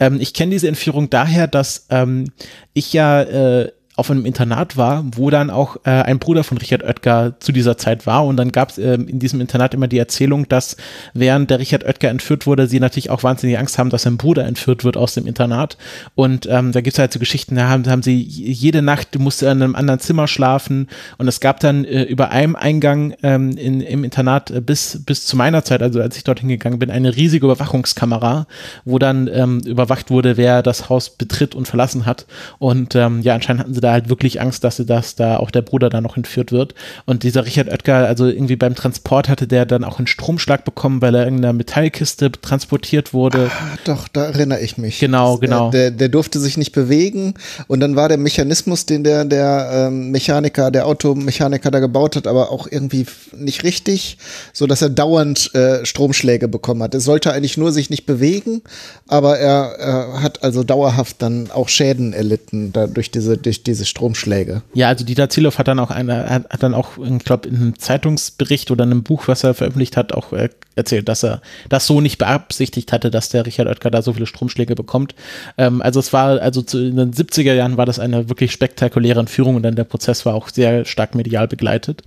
Ähm, ich kenne diese Entführung daher, dass ähm, ich ja äh, auf einem Internat war, wo dann auch äh, ein Bruder von Richard Oetker zu dieser Zeit war. Und dann gab es äh, in diesem Internat immer die Erzählung, dass während der Richard Oetker entführt wurde, sie natürlich auch wahnsinnig Angst haben, dass sein Bruder entführt wird aus dem Internat. Und ähm, da gibt es halt so Geschichten, da haben, haben sie jede Nacht musste in einem anderen Zimmer schlafen. Und es gab dann äh, über einem Eingang ähm, in, im Internat äh, bis, bis zu meiner Zeit, also als ich dorthin gegangen bin, eine riesige Überwachungskamera, wo dann ähm, überwacht wurde, wer das Haus betritt und verlassen hat. Und ähm, ja, anscheinend hatten sie da halt wirklich Angst, dass, dass da auch der Bruder da noch entführt wird. Und dieser Richard Oetker, also irgendwie beim Transport hatte der dann auch einen Stromschlag bekommen, weil er in einer Metallkiste transportiert wurde. Ah, doch, da erinnere ich mich. Genau, genau. Der, der durfte sich nicht bewegen und dann war der Mechanismus, den der, der ähm, Mechaniker, der Automechaniker da gebaut hat, aber auch irgendwie nicht richtig, so dass er dauernd äh, Stromschläge bekommen hat. Er sollte eigentlich nur sich nicht bewegen, aber er, er hat also dauerhaft dann auch Schäden erlitten da durch diese, durch die diese Stromschläge. Ja, also Dieter Zielhoff hat dann auch eine, hat dann auch, ich glaube, in einem Zeitungsbericht oder einem Buch, was er veröffentlicht hat, auch äh, erzählt, dass er das so nicht beabsichtigt hatte, dass der Richard Oetker da so viele Stromschläge bekommt. Ähm, also es war, also zu, in den 70er Jahren war das eine wirklich spektakuläre Entführung und dann der Prozess war auch sehr stark medial begleitet.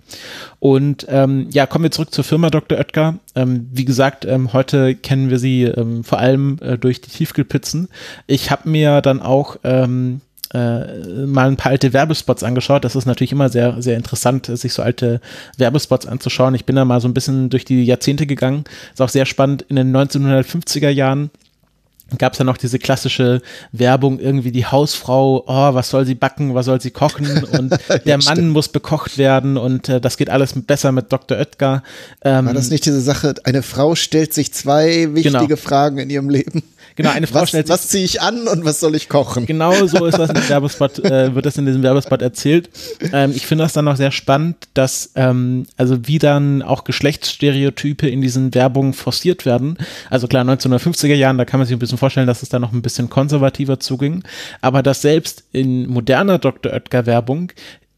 Und ähm, ja, kommen wir zurück zur Firma Dr. Oetker. Ähm, wie gesagt, ähm, heute kennen wir sie ähm, vor allem äh, durch die Tiefkühlpizzen. Ich habe mir dann auch ähm, äh, mal ein paar alte Werbespots angeschaut. Das ist natürlich immer sehr, sehr interessant, sich so alte Werbespots anzuschauen. Ich bin da mal so ein bisschen durch die Jahrzehnte gegangen. Ist auch sehr spannend. In den 1950er Jahren gab es ja noch diese klassische Werbung, irgendwie die Hausfrau, oh, was soll sie backen, was soll sie kochen und der Mann stimmt. muss bekocht werden und äh, das geht alles besser mit Dr. Oetker. Ähm, War das nicht diese Sache, eine Frau stellt sich zwei wichtige genau. Fragen in ihrem Leben? Genau, eine Frau was, stellt sich. Was ziehe ich an und was soll ich kochen? Genau so ist das in Werbespot, äh, wird das in diesem Werbespot erzählt. Ähm, ich finde das dann noch sehr spannend, dass, ähm, also wie dann auch Geschlechtsstereotype in diesen Werbungen forciert werden. Also klar, 1950er Jahren, da kann man sich ein bisschen vorstellen, dass es da noch ein bisschen konservativer zuging. Aber dass selbst in moderner Dr. Oetker Werbung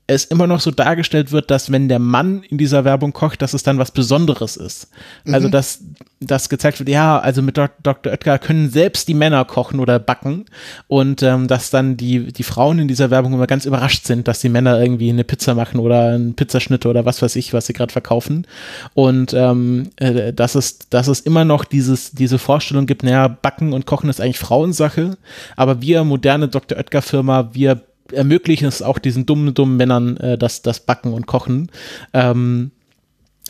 es immer noch so dargestellt wird, dass wenn der Mann in dieser Werbung kocht, dass es dann was Besonderes ist. Also, mhm. Also dass das gezeigt wird, ja, also mit Dr. Oetker können selbst die Männer kochen oder backen und ähm, dass dann die, die Frauen in dieser Werbung immer ganz überrascht sind, dass die Männer irgendwie eine Pizza machen oder einen Pizzaschnitt oder was weiß ich, was sie gerade verkaufen. Und ähm, äh, dass, es, dass es immer noch dieses, diese Vorstellung gibt, naja, Backen und Kochen ist eigentlich Frauensache, aber wir moderne Dr. Oetker Firma, wir ermöglichen es auch diesen dummen, dummen Männern äh, das, das Backen und Kochen. Ähm,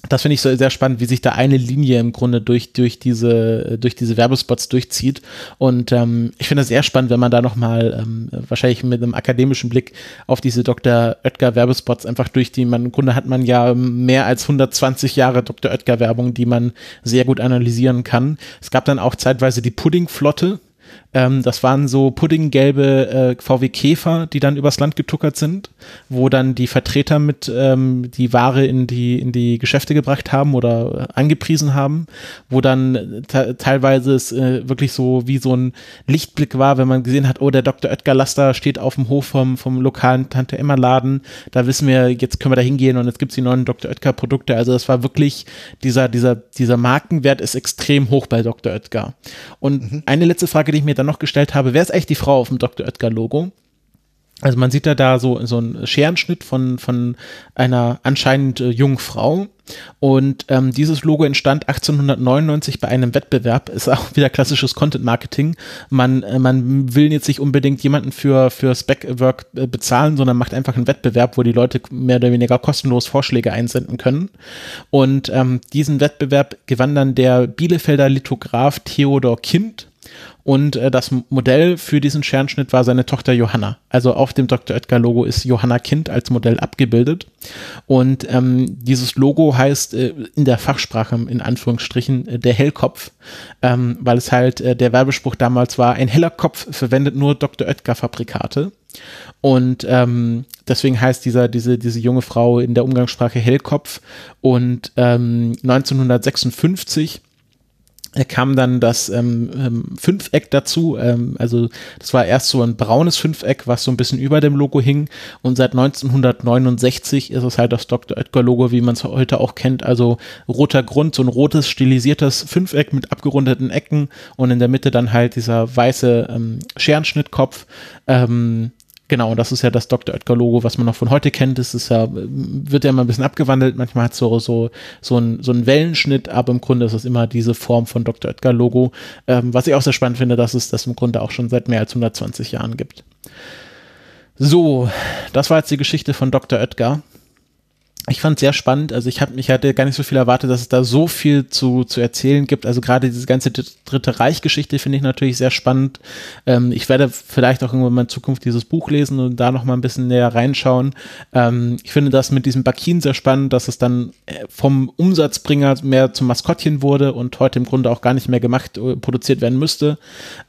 das finde ich so sehr spannend, wie sich da eine Linie im Grunde durch, durch, diese, durch diese Werbespots durchzieht. Und ähm, ich finde es sehr spannend, wenn man da nochmal ähm, wahrscheinlich mit einem akademischen Blick auf diese Dr. Oetker Werbespots einfach durch die, man, im Grunde hat man ja mehr als 120 Jahre Dr. Oetker Werbung, die man sehr gut analysieren kann. Es gab dann auch zeitweise die Puddingflotte, ähm, das waren so puddinggelbe äh, VW Käfer, die dann übers Land getuckert sind, wo dann die Vertreter mit ähm, die Ware in die, in die Geschäfte gebracht haben oder äh, angepriesen haben, wo dann teilweise es äh, wirklich so wie so ein Lichtblick war, wenn man gesehen hat, oh, der Dr. Oetker Laster steht auf dem Hof vom, vom lokalen Tante Emma Laden, da wissen wir, jetzt können wir da hingehen und jetzt gibt's die neuen Dr. Oetker Produkte. Also das war wirklich, dieser, dieser, dieser Markenwert ist extrem hoch bei Dr. Oetker. Und mhm. eine letzte Frage, die ich mir dann noch gestellt habe, wer ist eigentlich die Frau auf dem Dr. Oetker Logo? Also man sieht da da so, so einen Scherenschnitt von, von einer anscheinend äh, jungen Frau. Und ähm, dieses Logo entstand 1899 bei einem Wettbewerb. Ist auch wieder klassisches Content Marketing. Man, äh, man will jetzt nicht unbedingt jemanden für, für Spec-Work äh, bezahlen, sondern macht einfach einen Wettbewerb, wo die Leute mehr oder weniger kostenlos Vorschläge einsenden können. Und ähm, diesen Wettbewerb gewann dann der Bielefelder Lithograph Theodor Kind und äh, das Modell für diesen Scherenschnitt war seine Tochter Johanna. Also auf dem Dr. Oetker Logo ist Johanna Kind als Modell abgebildet. Und ähm, dieses Logo heißt äh, in der Fachsprache in Anführungsstrichen äh, der Hellkopf, ähm, weil es halt äh, der Werbespruch damals war, ein heller Kopf verwendet nur Dr. Oetker Fabrikate. Und ähm, deswegen heißt dieser, diese, diese junge Frau in der Umgangssprache Hellkopf. Und ähm, 1956 kam dann das ähm, ähm, Fünfeck dazu. Ähm, also das war erst so ein braunes Fünfeck, was so ein bisschen über dem Logo hing. Und seit 1969 ist es halt das Dr. Oetker Logo, wie man es heute auch kennt. Also roter Grund, so ein rotes stilisiertes Fünfeck mit abgerundeten Ecken und in der Mitte dann halt dieser weiße ähm, Scherenschnittkopf. Ähm, Genau, das ist ja das Dr. Oetker-Logo, was man noch von heute kennt. Das ist ja, wird ja immer ein bisschen abgewandelt. Manchmal hat es so, so, so, ein, so einen Wellenschnitt, aber im Grunde ist es immer diese Form von Dr. Oetker-Logo. Ähm, was ich auch sehr spannend finde, dass es das im Grunde auch schon seit mehr als 120 Jahren gibt. So, das war jetzt die Geschichte von Dr. Oetker ich fand sehr spannend. Also ich habe mich hatte gar nicht so viel erwartet, dass es da so viel zu, zu erzählen gibt. Also gerade diese ganze Dritte Reich-Geschichte finde ich natürlich sehr spannend. Ähm, ich werde vielleicht auch irgendwann mal in Zukunft dieses Buch lesen und da noch mal ein bisschen näher reinschauen. Ähm, ich finde das mit diesem Bakin sehr spannend, dass es dann äh, vom Umsatzbringer mehr zum Maskottchen wurde und heute im Grunde auch gar nicht mehr gemacht, äh, produziert werden müsste.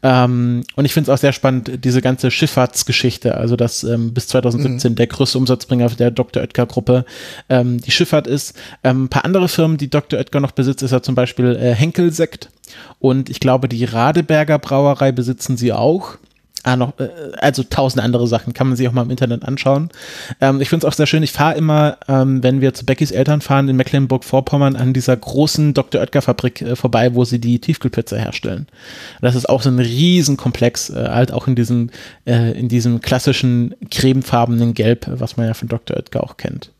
Ähm, und ich finde es auch sehr spannend, diese ganze Schifffahrtsgeschichte, also dass ähm, bis 2017 mhm. der größte Umsatzbringer der Dr. Oetker-Gruppe ähm, die Schifffahrt ist. Ähm, ein paar andere Firmen, die Dr. Oetker noch besitzt, ist ja zum Beispiel äh, Henkel Sekt und ich glaube, die Radeberger Brauerei besitzen sie auch. Ah, noch, äh, also tausend andere Sachen kann man sich auch mal im Internet anschauen. Ähm, ich finde es auch sehr schön. Ich fahre immer, ähm, wenn wir zu Beckys Eltern fahren, in Mecklenburg-Vorpommern an dieser großen Dr. Oetker-Fabrik äh, vorbei, wo sie die Tiefkühlpizza herstellen. Das ist auch so ein Riesenkomplex, äh, halt auch in diesem, äh, in diesem klassischen cremefarbenen Gelb, was man ja von Dr. Oetker auch kennt.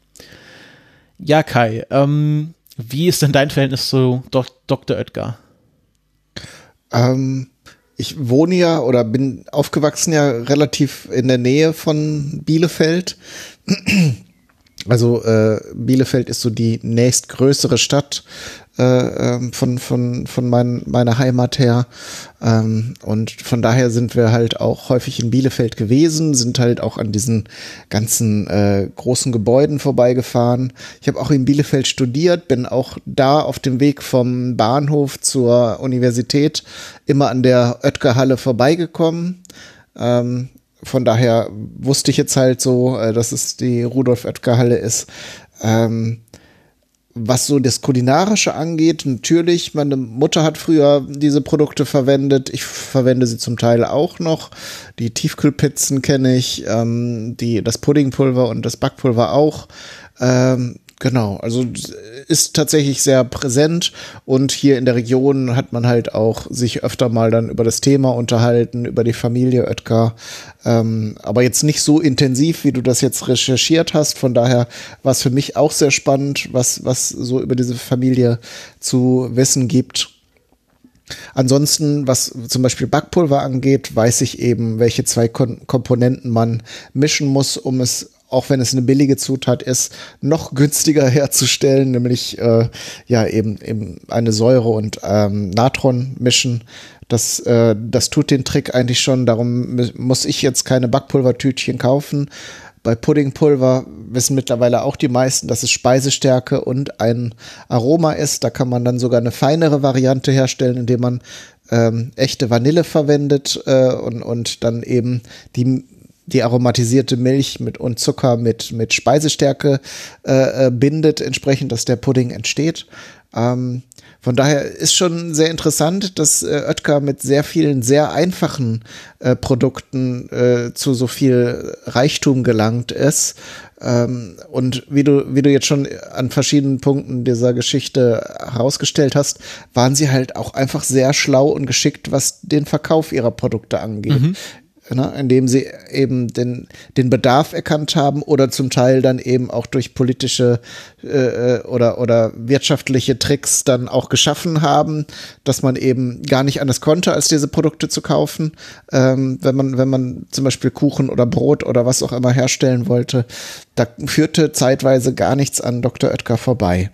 Ja, Kai, ähm, wie ist denn dein Verhältnis zu Dok Dr. Oetker? Ähm, ich wohne ja oder bin aufgewachsen ja relativ in der Nähe von Bielefeld. Also äh, Bielefeld ist so die nächstgrößere Stadt äh, ähm, von, von, von mein, meiner Heimat her. Ähm, und von daher sind wir halt auch häufig in Bielefeld gewesen, sind halt auch an diesen ganzen äh, großen Gebäuden vorbeigefahren. Ich habe auch in Bielefeld studiert, bin auch da auf dem Weg vom Bahnhof zur Universität immer an der Oetker-Halle vorbeigekommen. Ähm, von daher wusste ich jetzt halt so, äh, dass es die Rudolf Oetker Halle ist. Ähm, was so das Kulinarische angeht, natürlich, meine Mutter hat früher diese Produkte verwendet. Ich verwende sie zum Teil auch noch. Die Tiefkühlpizzen kenne ich, ähm, die, das Puddingpulver und das Backpulver auch. Ähm, Genau, also ist tatsächlich sehr präsent und hier in der Region hat man halt auch sich öfter mal dann über das Thema unterhalten, über die Familie Oetker, ähm, aber jetzt nicht so intensiv, wie du das jetzt recherchiert hast. Von daher war es für mich auch sehr spannend, was, was so über diese Familie zu wissen gibt. Ansonsten, was zum Beispiel Backpulver angeht, weiß ich eben, welche zwei Kon Komponenten man mischen muss, um es auch wenn es eine billige Zutat ist, noch günstiger herzustellen, nämlich äh, ja eben, eben eine Säure und ähm, Natron mischen. Das, äh, das tut den Trick eigentlich schon. Darum muss ich jetzt keine Backpulvertütchen kaufen. Bei Puddingpulver wissen mittlerweile auch die meisten, dass es Speisestärke und ein Aroma ist. Da kann man dann sogar eine feinere Variante herstellen, indem man ähm, echte Vanille verwendet äh, und, und dann eben die die aromatisierte Milch mit und Zucker mit, mit Speisestärke äh, äh, bindet, entsprechend, dass der Pudding entsteht. Ähm, von daher ist schon sehr interessant, dass äh, Oetker mit sehr vielen sehr einfachen äh, Produkten äh, zu so viel Reichtum gelangt ist. Ähm, und wie du, wie du jetzt schon an verschiedenen Punkten dieser Geschichte herausgestellt hast, waren sie halt auch einfach sehr schlau und geschickt, was den Verkauf ihrer Produkte angeht. Mhm ne, indem sie eben den, den Bedarf erkannt haben oder zum Teil dann eben auch durch politische äh, oder, oder wirtschaftliche Tricks dann auch geschaffen haben, dass man eben gar nicht anders konnte, als diese Produkte zu kaufen. Ähm, wenn man, wenn man zum Beispiel Kuchen oder Brot oder was auch immer herstellen wollte, da führte zeitweise gar nichts an Dr. Oetker vorbei.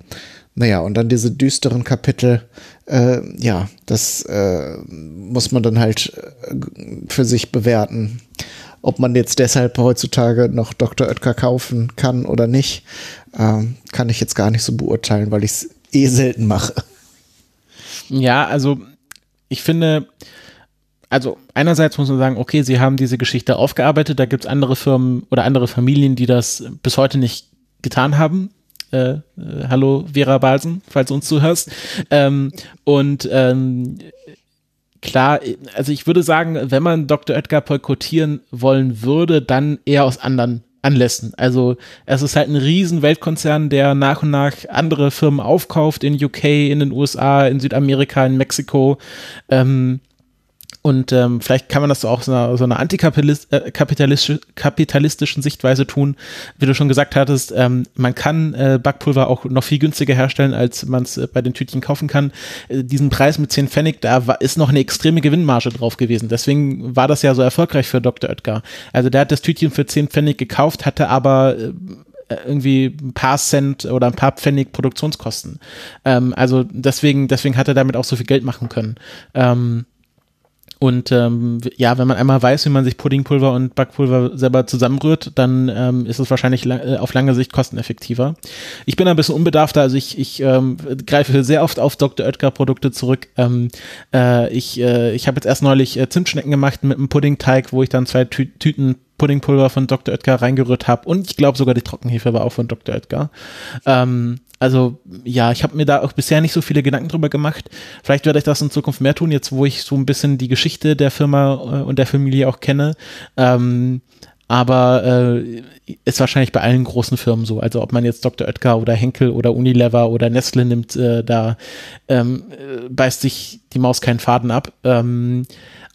Naja, und dann diese düsteren Kapitel, äh, ja, das äh, muss man dann halt äh, für sich bewerten. Ob man jetzt deshalb heutzutage noch Dr. Oetker kaufen kann oder nicht, äh, kann ich jetzt gar nicht so beurteilen, weil ich es eh selten mache. Ja, also ich finde, also einerseits muss man sagen, okay, sie haben diese Geschichte aufgearbeitet, da gibt es andere Firmen oder andere Familien, die das bis heute nicht getan haben. Äh, äh, hallo Vera Balsen, falls du uns zuhörst. Ähm, und ähm, klar, also ich würde sagen, wenn man Dr. Oetker boykottieren wollen würde, dann eher aus anderen Anlässen. Also es ist halt ein riesen Weltkonzern, der nach und nach andere Firmen aufkauft in UK, in den USA, in Südamerika, in Mexiko. Ähm, und ähm, vielleicht kann man das auch so einer, so einer antikapitalistischen äh, Sichtweise tun. Wie du schon gesagt hattest, ähm, man kann äh, Backpulver auch noch viel günstiger herstellen, als man es äh, bei den Tütchen kaufen kann. Äh, diesen Preis mit 10 Pfennig, da war, ist noch eine extreme Gewinnmarge drauf gewesen. Deswegen war das ja so erfolgreich für Dr. Oetker. Also der hat das Tütchen für 10 Pfennig gekauft, hatte aber äh, irgendwie ein paar Cent oder ein paar Pfennig Produktionskosten. Ähm, also deswegen, deswegen hat er damit auch so viel Geld machen können. Ähm, und ähm, ja, wenn man einmal weiß, wie man sich Puddingpulver und Backpulver selber zusammenrührt, dann ähm, ist es wahrscheinlich lang, äh, auf lange Sicht kosteneffektiver. Ich bin ein bisschen unbedarfter, also ich, ich ähm, greife sehr oft auf Dr. Oetker Produkte zurück. Ähm, äh, ich äh, ich habe jetzt erst neulich äh, Zimtschnecken gemacht mit einem Puddingteig, wo ich dann zwei Tü Tüten Puddingpulver von Dr. Oetker reingerührt habe und ich glaube sogar die Trockenhefe war auch von Dr. Oetker. Ähm, also ja, ich habe mir da auch bisher nicht so viele Gedanken drüber gemacht. Vielleicht werde ich das in Zukunft mehr tun, jetzt wo ich so ein bisschen die Geschichte der Firma äh, und der Familie auch kenne. Ähm, aber äh, ist wahrscheinlich bei allen großen Firmen so. Also ob man jetzt Dr. Oetker oder Henkel oder Unilever oder Nestle nimmt, äh, da ähm, äh, beißt sich die Maus keinen Faden ab. Ähm,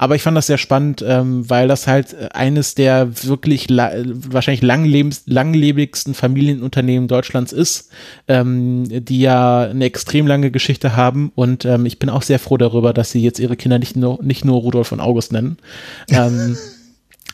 aber ich fand das sehr spannend, ähm, weil das halt eines der wirklich wahrscheinlich langlebens langlebigsten Familienunternehmen Deutschlands ist, ähm, die ja eine extrem lange Geschichte haben. Und ähm, ich bin auch sehr froh darüber, dass sie jetzt ihre Kinder nicht nur, nicht nur Rudolf und August nennen.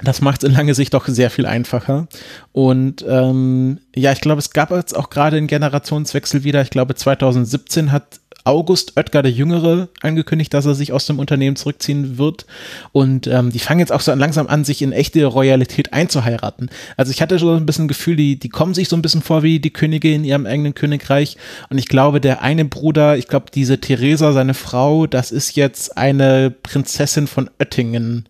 Das macht es in lange Sicht doch sehr viel einfacher. Und ähm, ja, ich glaube, es gab jetzt auch gerade einen Generationswechsel wieder. Ich glaube, 2017 hat August Oetker der Jüngere angekündigt, dass er sich aus dem Unternehmen zurückziehen wird. Und ähm, die fangen jetzt auch so langsam an, sich in echte Royalität einzuheiraten. Also ich hatte schon ein bisschen Gefühl, die, die kommen sich so ein bisschen vor wie die Könige in ihrem eigenen Königreich. Und ich glaube, der eine Bruder, ich glaube, diese Theresa, seine Frau, das ist jetzt eine Prinzessin von Oettingen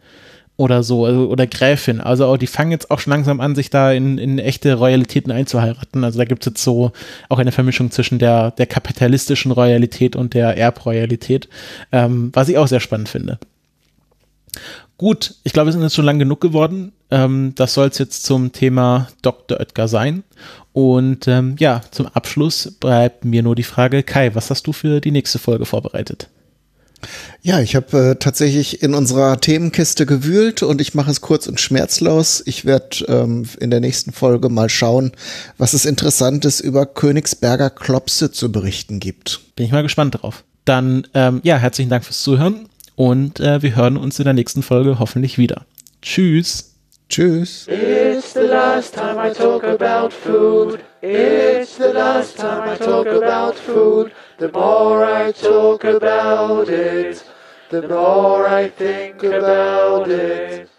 oder so, also, oder Gräfin. Also auch, die fangen jetzt auch schon langsam an, sich da in, in echte Royalitäten einzuheiraten. Also da gibt es jetzt so auch eine Vermischung zwischen der, der kapitalistischen Royalität und der Erbroyalität, ähm, was ich auch sehr spannend finde. Gut, ich glaube, wir sind jetzt schon lang genug geworden. Ähm, das soll es jetzt zum Thema Dr. Oetker sein. Und ähm, ja, zum Abschluss bleibt mir nur die Frage, Kai, was hast du für die nächste Folge vorbereitet? Ja, ich habe äh, tatsächlich in unserer Themenkiste gewühlt und ich mache es kurz und schmerzlos. Ich werde ähm, in der nächsten Folge mal schauen, was es Interessantes über Königsberger Klopse zu berichten gibt. Bin ich mal gespannt drauf. Dann, ähm, ja, herzlichen Dank fürs Zuhören und äh, wir hören uns in der nächsten Folge hoffentlich wieder. Tschüss. Tschüss. It's the last time I talk about food. It's the last time I talk about food. The more I talk about it, the more I think about it.